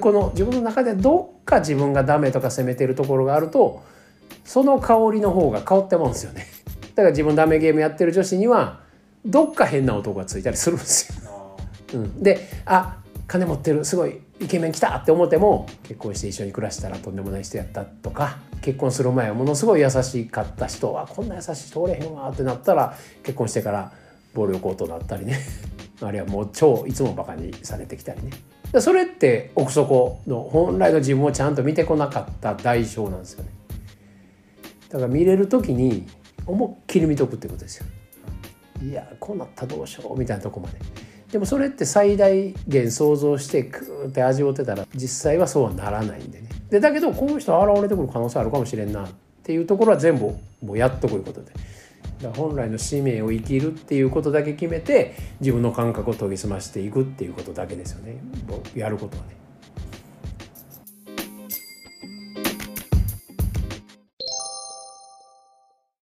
この自分の中でどっか自分がダメとか責めてるところがあるとその香りの方が香ってまうんですよね。だから自分ダメゲームやってる女子にはどっか変な男がついたりするんですよ、うん、であ金持ってるすごいイケメン来たって思っても結婚して一緒に暮らしたらとんでもない人やったとか結婚する前はものすごい優しかった人はこんな優しい人おれへんわってなったら結婚してから暴力となったりね。あるいはもう超いつもバカにされてきたりね。それって奥底の本来の自分をちゃんと見てこなかった代償なんですよね。だから見れる時に思いっきり見とくってことですよ。いやこうなったどうしようみたいなとこまで。でもそれって最大限想像してクーって味わってたら実際はそうはならないんでね。でだけどこの人現れてくる可能性あるかもしれんなっていうところは全部もうやっとくいうことで。本来の使命を生きるっていうことだけ決めて自分の感覚を研ぎ澄ましていくっていうことだけですよねやることはね。